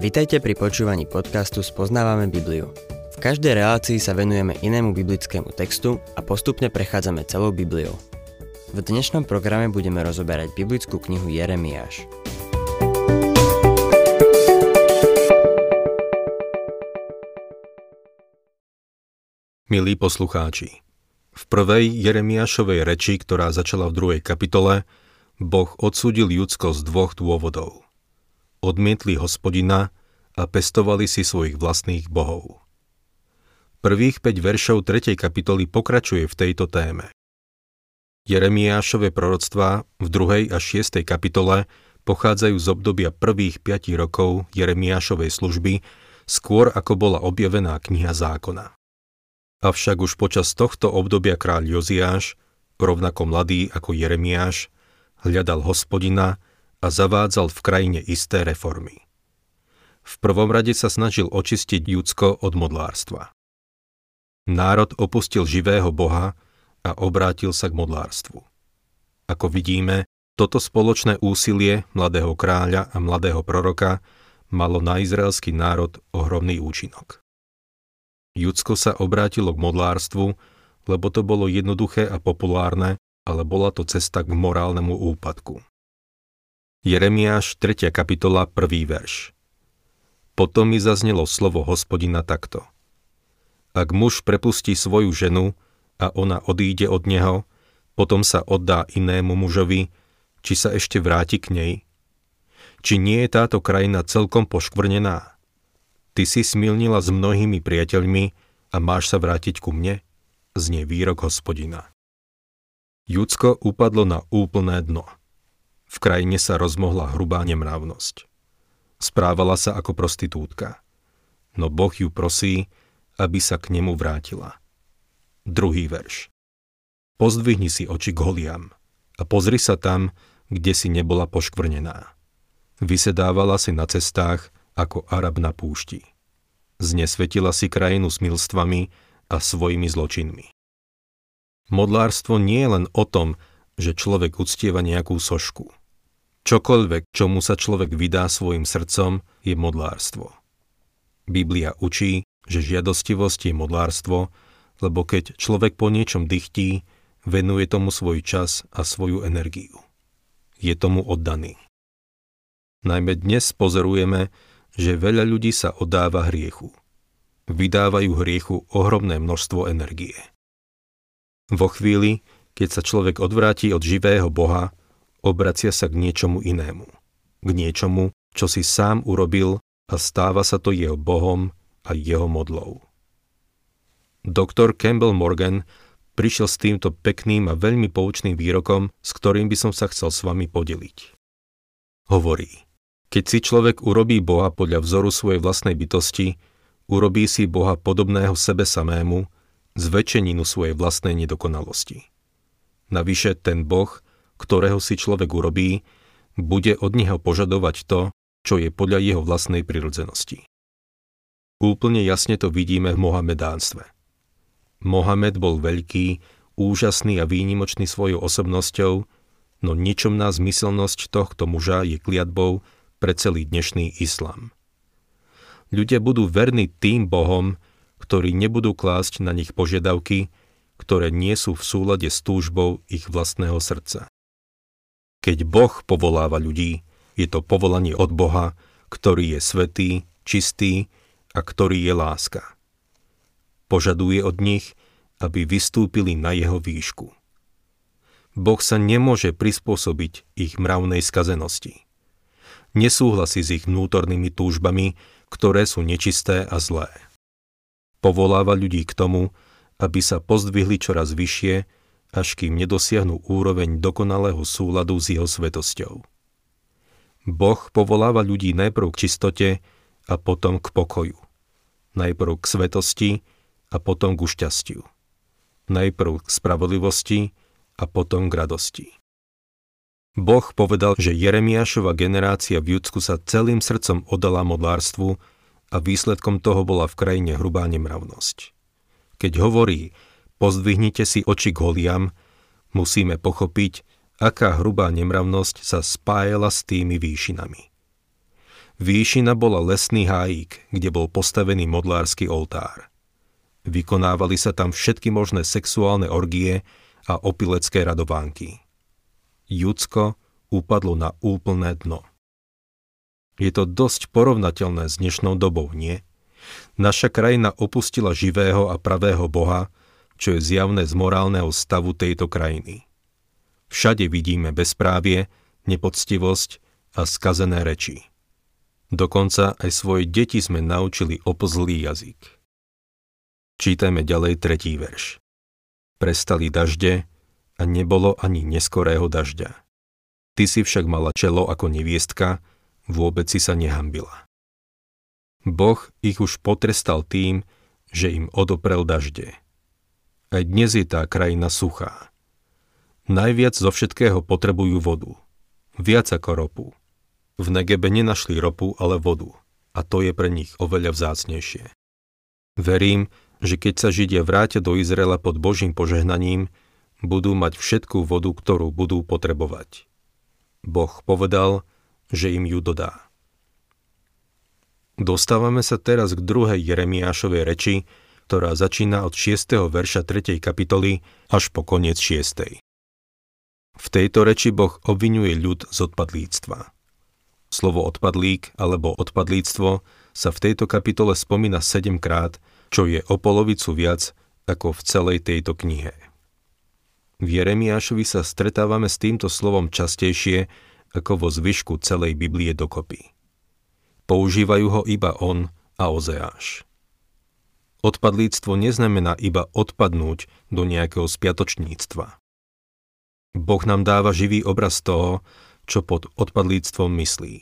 Vitajte pri počúvaní podcastu Spoznávame Bibliu. V každej relácii sa venujeme inému biblickému textu a postupne prechádzame celou Bibliou. V dnešnom programe budeme rozoberať biblickú knihu Jeremiáš. Milí poslucháči, v prvej Jeremiášovej reči, ktorá začala v druhej kapitole, Boh odsúdil Judsko z dvoch dôvodov – odmietli hospodina a pestovali si svojich vlastných bohov. Prvých 5 veršov 3. kapitoly pokračuje v tejto téme. Jeremiášove proroctvá v 2. a 6. kapitole pochádzajú z obdobia prvých 5 rokov Jeremiášovej služby, skôr ako bola objavená kniha zákona. Avšak už počas tohto obdobia kráľ Joziáš, rovnako mladý ako Jeremiáš, hľadal hospodina a zavádzal v krajine isté reformy. V prvom rade sa snažil očistiť Judsko od modlárstva. Národ opustil živého Boha a obrátil sa k modlárstvu. Ako vidíme, toto spoločné úsilie mladého kráľa a mladého proroka malo na izraelský národ ohromný účinok. Judsko sa obrátilo k modlárstvu, lebo to bolo jednoduché a populárne, ale bola to cesta k morálnemu úpadku. Jeremiáš 3. kapitola 1. verš. Potom mi zaznelo slovo hospodina takto. Ak muž prepustí svoju ženu a ona odíde od neho, potom sa oddá inému mužovi, či sa ešte vráti k nej? Či nie je táto krajina celkom poškvrnená? Ty si smilnila s mnohými priateľmi a máš sa vrátiť ku mne? Znie výrok hospodina. Judsko upadlo na úplné dno – v krajine sa rozmohla hrubá nemravnosť. Správala sa ako prostitútka. No Boh ju prosí, aby sa k nemu vrátila. Druhý verš. Pozdvihni si oči k holiam a pozri sa tam, kde si nebola poškvrnená. Vysedávala si na cestách ako Arab na púšti. Znesvetila si krajinu s milstvami a svojimi zločinmi. Modlárstvo nie je len o tom, že človek uctieva nejakú sošku – Čokoľvek, čomu sa človek vydá svojim srdcom, je modlárstvo. Biblia učí, že žiadostivosť je modlárstvo, lebo keď človek po niečom dychtí, venuje tomu svoj čas a svoju energiu. Je tomu oddaný. Najmä dnes pozorujeme, že veľa ľudí sa oddáva hriechu. Vydávajú hriechu ohromné množstvo energie. Vo chvíli, keď sa človek odvráti od živého Boha, obracia sa k niečomu inému. K niečomu, čo si sám urobil a stáva sa to jeho Bohom a jeho modlou. Doktor Campbell Morgan prišiel s týmto pekným a veľmi poučným výrokom, s ktorým by som sa chcel s vami podeliť. Hovorí, keď si človek urobí Boha podľa vzoru svojej vlastnej bytosti, urobí si Boha podobného sebe samému, zväčšeninu svojej vlastnej nedokonalosti. Navyše ten Boh ktorého si človek urobí, bude od neho požadovať to, čo je podľa jeho vlastnej prirodzenosti. Úplne jasne to vidíme v Mohamedánstve. Mohamed bol veľký, úžasný a výnimočný svojou osobnosťou, no ničomná zmyselnosť tohto muža je kliatbou pre celý dnešný islám. Ľudia budú verní tým bohom, ktorí nebudú klásť na nich požiadavky, ktoré nie sú v súlade s túžbou ich vlastného srdca. Keď Boh povoláva ľudí, je to povolanie od Boha, ktorý je svetý, čistý a ktorý je láska. Požaduje od nich, aby vystúpili na jeho výšku. Boh sa nemôže prispôsobiť ich mravnej skazenosti. Nesúhlasí s ich vnútornými túžbami, ktoré sú nečisté a zlé. Povoláva ľudí k tomu, aby sa pozdvihli čoraz vyššie až kým nedosiahnu úroveň dokonalého súladu s jeho svetosťou. Boh povoláva ľudí najprv k čistote a potom k pokoju. Najprv k svetosti a potom k šťastiu. Najprv k spravodlivosti a potom k radosti. Boh povedal, že Jeremiášova generácia v Judsku sa celým srdcom oddala modlárstvu a výsledkom toho bola v krajine hrubá nemravnosť. Keď hovorí, pozdvihnite si oči k holiam, musíme pochopiť, aká hrubá nemravnosť sa spájala s tými výšinami. Výšina bola lesný hájik, kde bol postavený modlársky oltár. Vykonávali sa tam všetky možné sexuálne orgie a opilecké radovánky. Judsko upadlo na úplné dno. Je to dosť porovnateľné s dnešnou dobou, nie? Naša krajina opustila živého a pravého Boha, čo je zjavné z morálneho stavu tejto krajiny. Všade vidíme bezprávie, nepoctivosť a skazené reči. Dokonca aj svoje deti sme naučili opozlý jazyk. Čítajme ďalej tretí verš. Prestali dažde a nebolo ani neskorého dažďa. Ty si však mala čelo ako neviestka, vôbec si sa nehambila. Boh ich už potrestal tým, že im odoprel dažde. Aj dnes je tá krajina suchá. Najviac zo všetkého potrebujú vodu. Viac ako ropu. V Negebe nenašli ropu, ale vodu. A to je pre nich oveľa vzácnejšie. Verím, že keď sa Židia vrátia do Izraela pod Božím požehnaním, budú mať všetkú vodu, ktorú budú potrebovať. Boh povedal, že im ju dodá. Dostávame sa teraz k druhej Jeremiášovej reči, ktorá začína od 6. verša 3. kapitoly až po koniec 6. V tejto reči Boh obvinuje ľud z odpadlíctva. Slovo odpadlík alebo odpadlíctvo sa v tejto kapitole spomína 7 krát, čo je o polovicu viac ako v celej tejto knihe. V Jeremiášovi sa stretávame s týmto slovom častejšie ako vo zvyšku celej Biblie dokopy. Používajú ho iba on a Ozeáš. Odpadlíctvo neznamená iba odpadnúť do nejakého spiatočníctva. Boh nám dáva živý obraz toho, čo pod odpadlíctvom myslí.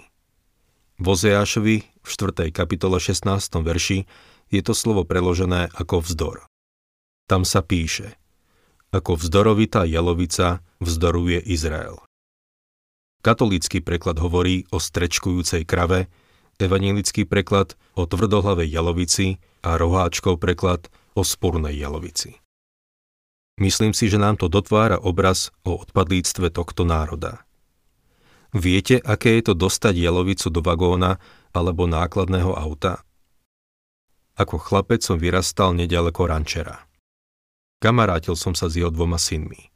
V v 4. kapitole 16. verši je to slovo preložené ako vzdor. Tam sa píše, ako vzdorovitá jalovica vzdoruje Izrael. Katolícky preklad hovorí o strečkujúcej krave, evanílický preklad o tvrdohlavej jalovici a roháčkov preklad o spurnej jalovici. Myslím si, že nám to dotvára obraz o odpadlíctve tohto národa. Viete, aké je to dostať jalovicu do vagóna alebo nákladného auta? Ako chlapec som vyrastal nedaleko rančera. Kamarátil som sa s jeho dvoma synmi.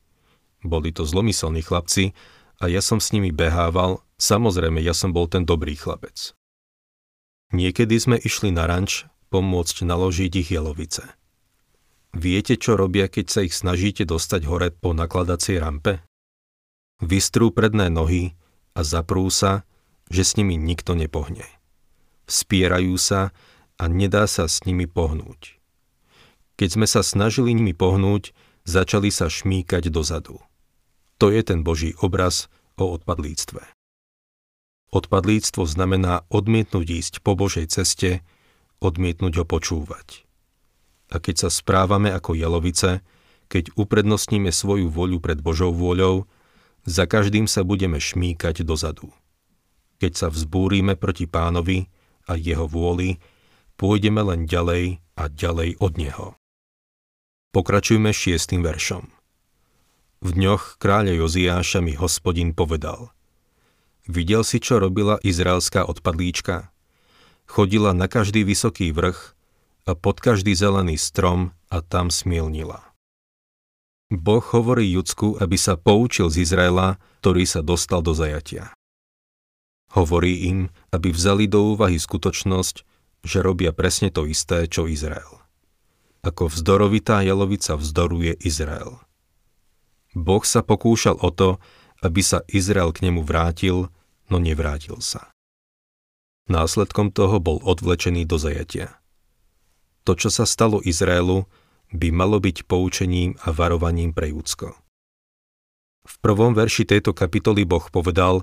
Boli to zlomyselní chlapci a ja som s nimi behával, samozrejme ja som bol ten dobrý chlapec. Niekedy sme išli na ranč pomôcť naložiť ich jalovice. Viete, čo robia, keď sa ich snažíte dostať hore po nakladacej rampe? Vystrú predné nohy a zaprú sa, že s nimi nikto nepohne. Spierajú sa a nedá sa s nimi pohnúť. Keď sme sa snažili nimi pohnúť, začali sa šmíkať dozadu. To je ten Boží obraz o odpadlíctve. Odpadlíctvo znamená odmietnúť ísť po Božej ceste, odmietnúť ho počúvať. A keď sa správame ako jalovice, keď uprednostníme svoju voľu pred Božou vôľou, za každým sa budeme šmíkať dozadu. Keď sa vzbúrime proti pánovi a jeho vôli, pôjdeme len ďalej a ďalej od neho. Pokračujme šiestým veršom. V dňoch kráľa Joziáša mi hospodin povedal Videl si, čo robila izraelská odpadlíčka? Chodila na každý vysoký vrch a pod každý zelený strom a tam smielnila. Boh hovorí Judsku, aby sa poučil z Izraela, ktorý sa dostal do zajatia. Hovorí im, aby vzali do úvahy skutočnosť, že robia presne to isté, čo Izrael. Ako vzdorovitá jalovica vzdoruje Izrael. Boh sa pokúšal o to, aby sa Izrael k nemu vrátil, no nevrátil sa. Následkom toho bol odvlečený do zajatia. To, čo sa stalo Izraelu, by malo byť poučením a varovaním pre Judsko. V prvom verši tejto kapitoly Boh povedal,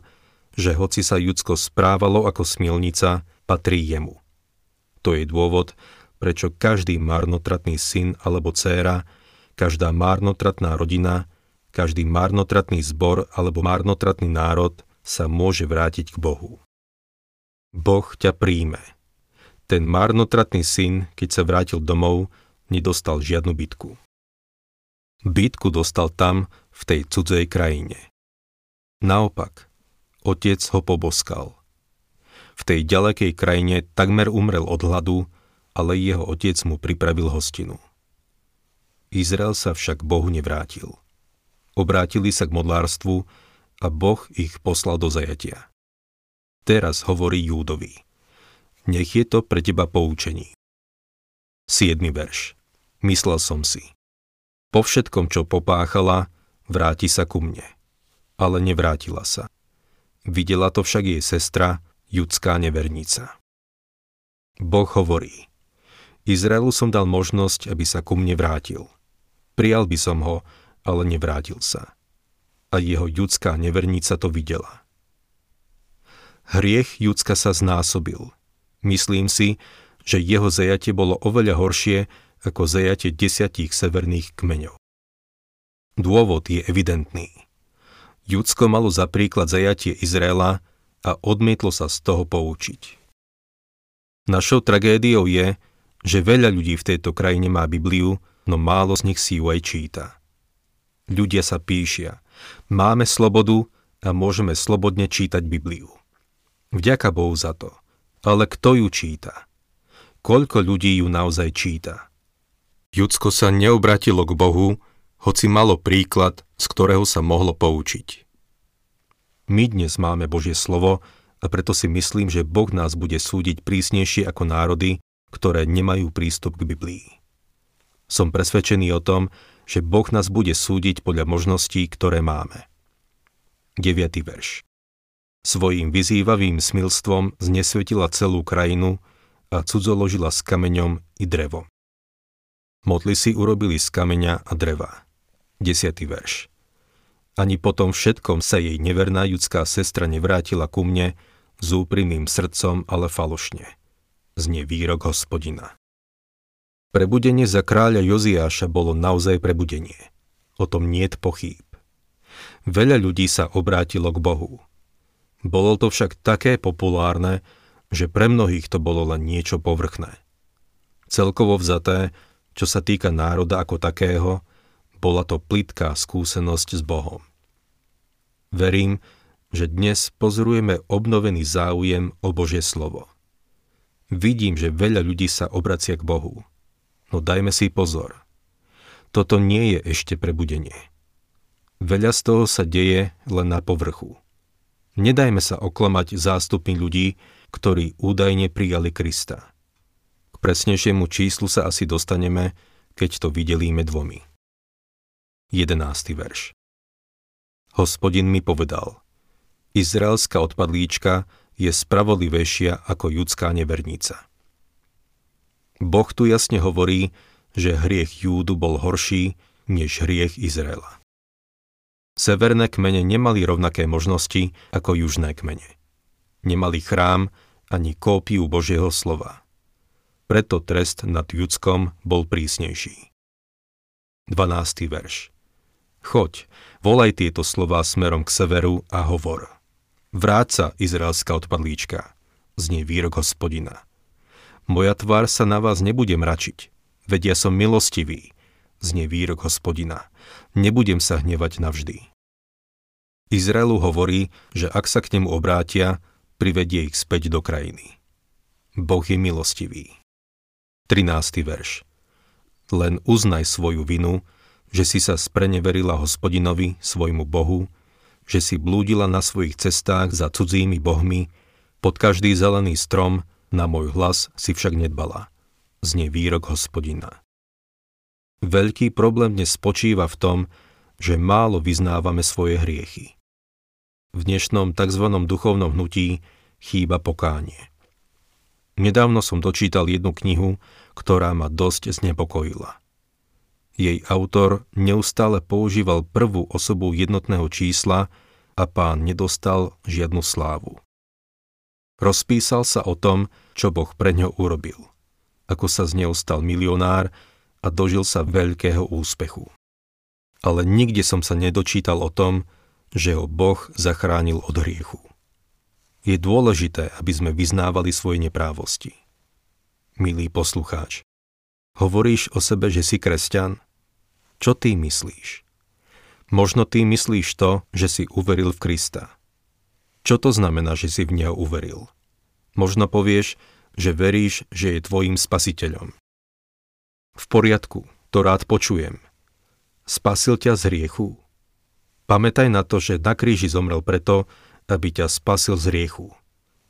že hoci sa Judsko správalo ako smilnica, patrí jemu. To je dôvod, prečo každý marnotratný syn alebo dcéra, každá marnotratná rodina, každý marnotratný zbor alebo marnotratný národ sa môže vrátiť k Bohu. Boh ťa príjme. Ten marnotratný syn, keď sa vrátil domov, nedostal žiadnu bitku. Bitku dostal tam, v tej cudzej krajine. Naopak, otec ho poboskal. V tej ďalekej krajine takmer umrel od hladu, ale jeho otec mu pripravil hostinu. Izrael sa však Bohu nevrátil. Obrátili sa k modlárstvu a Boh ich poslal do zajatia. Teraz hovorí Júdovi. Nech je to pre teba poučení. 7. verš. Myslel som si. Po všetkom, čo popáchala, vráti sa ku mne. Ale nevrátila sa. Videla to však jej sestra, judská nevernica. Boh hovorí. Izraelu som dal možnosť, aby sa ku mne vrátil. Prijal by som ho, ale nevrátil sa. A jeho judská nevernica to videla. Hriech Judska sa znásobil. Myslím si, že jeho zajatie bolo oveľa horšie ako zajatie desiatich severných kmeňov. Dôvod je evidentný. Judsko malo za príklad zajatie Izraela a odmietlo sa z toho poučiť. Našou tragédiou je, že veľa ľudí v tejto krajine má Bibliu, no málo z nich si ju aj číta. Ľudia sa píšia, máme slobodu a môžeme slobodne čítať Bibliu. Vďaka Bohu za to. Ale kto ju číta? Koľko ľudí ju naozaj číta? Judsko sa neobratilo k Bohu, hoci malo príklad, z ktorého sa mohlo poučiť. My dnes máme Božie slovo a preto si myslím, že Boh nás bude súdiť prísnejšie ako národy, ktoré nemajú prístup k Biblii. Som presvedčený o tom, že Boh nás bude súdiť podľa možností, ktoré máme. 9. verš Svojím vyzývavým smilstvom znesvetila celú krajinu a cudzoložila s kameňom i drevom. Modli si urobili z kameňa a dreva. 10. verš. Ani po tom všetkom sa jej neverná judská sestra nevrátila ku mne s úprimným srdcom, ale falošne. Znie výrok hospodina. Prebudenie za kráľa Joziáša bolo naozaj prebudenie. O tom niet pochýb. Veľa ľudí sa obrátilo k Bohu. Bolo to však také populárne, že pre mnohých to bolo len niečo povrchné. Celkovo vzaté čo sa týka národa ako takého, bola to plitká skúsenosť s Bohom. Verím, že dnes pozorujeme obnovený záujem o Božie slovo. Vidím, že veľa ľudí sa obracia k Bohu. No dajme si pozor. Toto nie je ešte prebudenie. Veľa z toho sa deje len na povrchu. Nedajme sa oklamať zástupmi ľudí, ktorí údajne prijali Krista presnejšiemu číslu sa asi dostaneme, keď to vydelíme dvomi. 11. verš Hospodin mi povedal, Izraelská odpadlíčka je spravodlivejšia ako judská nevernica. Boh tu jasne hovorí, že hriech Júdu bol horší než hriech Izraela. Severné kmene nemali rovnaké možnosti ako južné kmene. Nemali chrám ani kópiu Božieho slova preto trest nad Judskom bol prísnejší. 12. verš Choď, volaj tieto slová smerom k severu a hovor. Vráca izraelská odpadlíčka, znie výrok hospodina. Moja tvár sa na vás nebude mračiť, veď ja som milostivý, znie výrok hospodina. Nebudem sa hnevať navždy. Izraelu hovorí, že ak sa k nemu obrátia, privedie ich späť do krajiny. Boh je milostivý. 13. verš. Len uznaj svoju vinu, že si sa spreneverila hospodinovi, svojmu Bohu, že si blúdila na svojich cestách za cudzími bohmi, pod každý zelený strom, na môj hlas si však nedbala. Znie výrok hospodina. Veľký problém dnes spočíva v tom, že málo vyznávame svoje hriechy. V dnešnom tzv. duchovnom hnutí chýba pokánie. Nedávno som dočítal jednu knihu, ktorá ma dosť znepokojila. Jej autor neustále používal prvú osobu jednotného čísla a pán nedostal žiadnu slávu. Rozpísal sa o tom, čo Boh pre ňo urobil. Ako sa z neho stal milionár a dožil sa veľkého úspechu. Ale nikde som sa nedočítal o tom, že ho Boh zachránil od hriechu. Je dôležité, aby sme vyznávali svoje neprávosti. Milý poslucháč, hovoríš o sebe, že si kresťan? Čo ty myslíš? Možno ty myslíš to, že si uveril v Krista. Čo to znamená, že si v Neho uveril? Možno povieš, že veríš, že je tvojim spasiteľom. V poriadku, to rád počujem. Spasil ťa z hriechu. Pamätaj na to, že na kríži zomrel preto, aby ťa spasil z hriechu.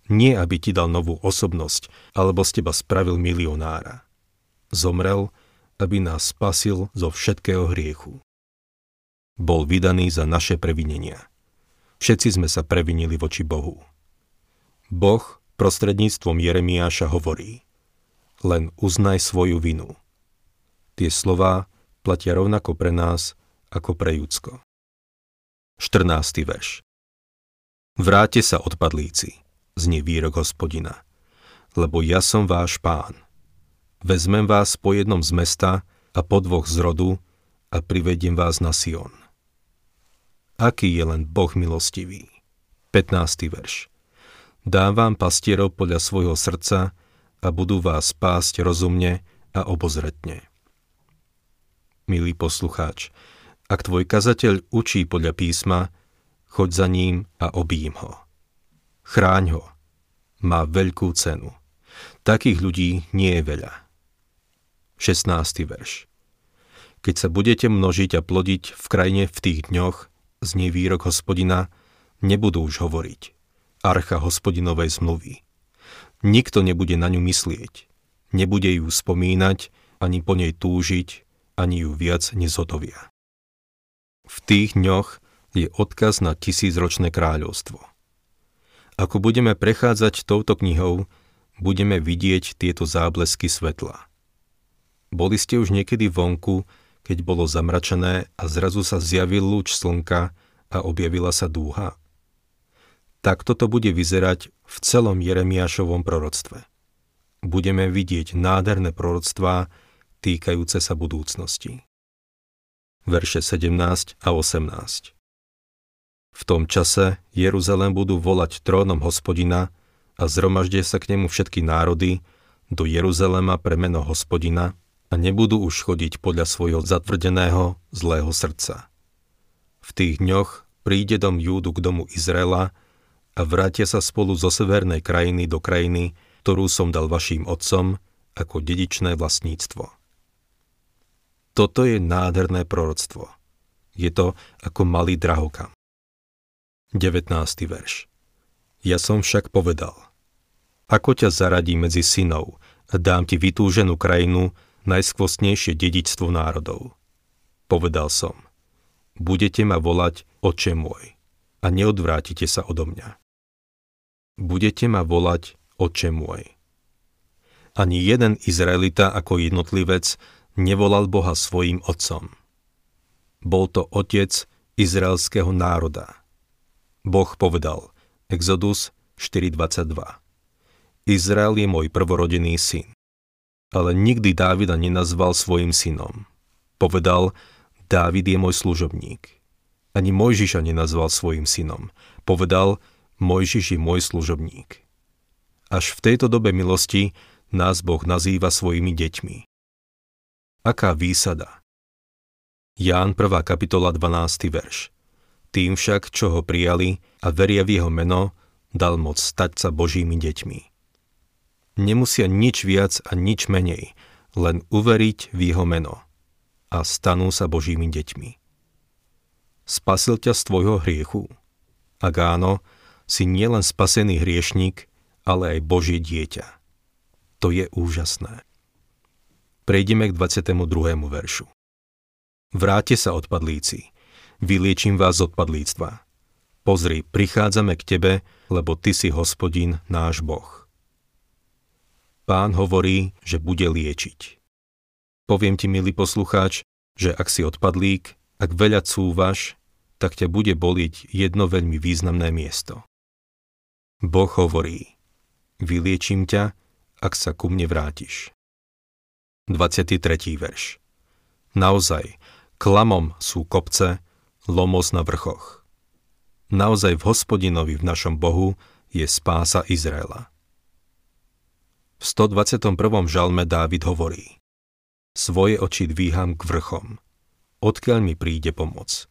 Nie, aby ti dal novú osobnosť, alebo z teba spravil milionára. Zomrel, aby nás spasil zo všetkého hriechu. Bol vydaný za naše previnenia. Všetci sme sa previnili voči Bohu. Boh prostredníctvom Jeremiáša hovorí Len uznaj svoju vinu. Tie slová platia rovnako pre nás, ako pre Judsko. 14. verš Vráte sa, odpadlíci, znie výrok hospodina, lebo ja som váš pán. Vezmem vás po jednom z mesta a po dvoch z rodu a privediem vás na Sion. Aký je len Boh milostivý. 15. verš Dám vám pastierov podľa svojho srdca a budú vás pásť rozumne a obozretne. Milý poslucháč, ak tvoj kazateľ učí podľa písma, choď za ním a obím ho. Chráň ho. Má veľkú cenu. Takých ľudí nie je veľa. 16. verš Keď sa budete množiť a plodiť v krajine v tých dňoch, znie výrok hospodina, nebudú už hovoriť. Archa hospodinovej zmluvy. Nikto nebude na ňu myslieť. Nebude ju spomínať, ani po nej túžiť, ani ju viac nezhotovia. V tých dňoch je odkaz na tisícročné kráľovstvo. Ako budeme prechádzať touto knihou, budeme vidieť tieto záblesky svetla. Boli ste už niekedy vonku, keď bolo zamračené a zrazu sa zjavil lúč slnka a objavila sa dúha? Takto to bude vyzerať v celom Jeremiášovom proroctve. Budeme vidieť nádherné proroctvá týkajúce sa budúcnosti verše 17 a 18. V tom čase Jeruzalém budú volať trónom hospodina a zhromaždia sa k nemu všetky národy do Jeruzalema pre meno hospodina a nebudú už chodiť podľa svojho zatvrdeného zlého srdca. V tých dňoch príde dom Júdu k domu Izraela a vrátia sa spolu zo severnej krajiny do krajiny, ktorú som dal vašim otcom ako dedičné vlastníctvo. Toto je nádherné proroctvo. Je to ako malý drahokam. 19. verš Ja som však povedal, ako ťa zaradí medzi synov dám ti vytúženú krajinu, najskvostnejšie dedičstvo národov. Povedal som, budete ma volať oče môj a neodvrátite sa odo mňa. Budete ma volať oče môj. Ani jeden Izraelita ako jednotlivec nevolal Boha svojim otcom. Bol to otec izraelského národa. Boh povedal, Exodus 4.22 Izrael je môj prvorodený syn. Ale nikdy Dávida nenazval svojim synom. Povedal, Dávid je môj služobník. Ani Mojžiša nenazval svojim synom. Povedal, Mojžiš je môj služobník. Až v tejto dobe milosti nás Boh nazýva svojimi deťmi. Aká výsada? Ján 1. kapitola 12. verš. Tým však, čo ho prijali a veria v jeho meno, dal moc stať sa Božími deťmi. Nemusia nič viac a nič menej, len uveriť v jeho meno a stanú sa Božími deťmi. Spasil ťa z tvojho hriechu? Ak áno, si nielen spasený hriešník, ale aj Božie dieťa. To je úžasné. Prejdeme k 22. veršu. Vráte sa, odpadlíci. Vyliečím vás z odpadlíctva. Pozri, prichádzame k tebe, lebo ty si hospodin, náš Boh. Pán hovorí, že bude liečiť. Poviem ti, milý poslucháč, že ak si odpadlík, ak veľa cúvaš, tak ťa bude boliť jedno veľmi významné miesto. Boh hovorí, vyliečím ťa, ak sa ku mne vrátiš. 23. verš. Naozaj, klamom sú kopce, lomos na vrchoch. Naozaj v hospodinovi v našom Bohu je spása Izraela. V 121. žalme Dávid hovorí Svoje oči dvíham k vrchom. Odkiaľ mi príde pomoc?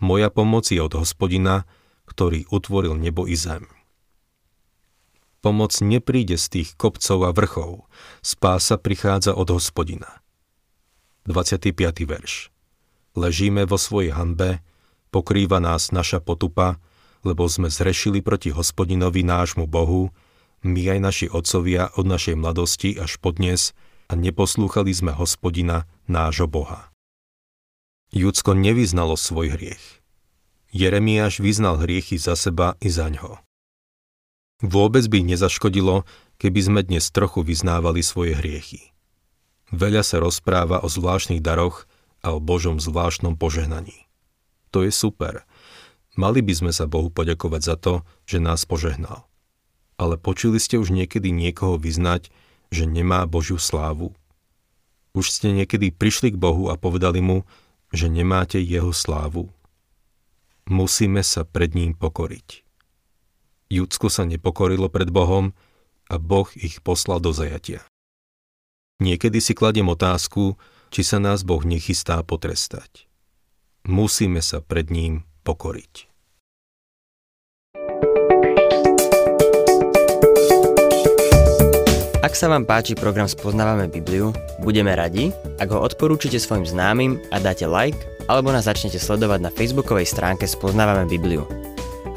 Moja pomoc je od hospodina, ktorý utvoril nebo i zem. Pomoc nepríde z tých kopcov a vrchov. Spása prichádza od hospodina. 25. verš Ležíme vo svojej hanbe, pokrýva nás naša potupa, lebo sme zrešili proti hospodinovi nášmu Bohu, my aj naši otcovia od našej mladosti až podnes a neposlúchali sme hospodina, nášho Boha. Judsko nevyznalo svoj hriech. Jeremiáš vyznal hriechy za seba i za ňo. Vôbec by nezaškodilo, keby sme dnes trochu vyznávali svoje hriechy. Veľa sa rozpráva o zvláštnych daroch a o Božom zvláštnom požehnaní. To je super. Mali by sme sa Bohu poďakovať za to, že nás požehnal. Ale počuli ste už niekedy niekoho vyznať, že nemá Božiu slávu? Už ste niekedy prišli k Bohu a povedali mu, že nemáte jeho slávu? Musíme sa pred ním pokoriť. Judsko sa nepokorilo pred Bohom a Boh ich poslal do zajatia. Niekedy si kladiem otázku, či sa nás Boh nechystá potrestať. Musíme sa pred ním pokoriť. Ak sa vám páči program Spoznávame Bibliu, budeme radi, ak ho odporúčite svojim známym a dáte like, alebo nás začnete sledovať na facebookovej stránke Spoznávame Bibliu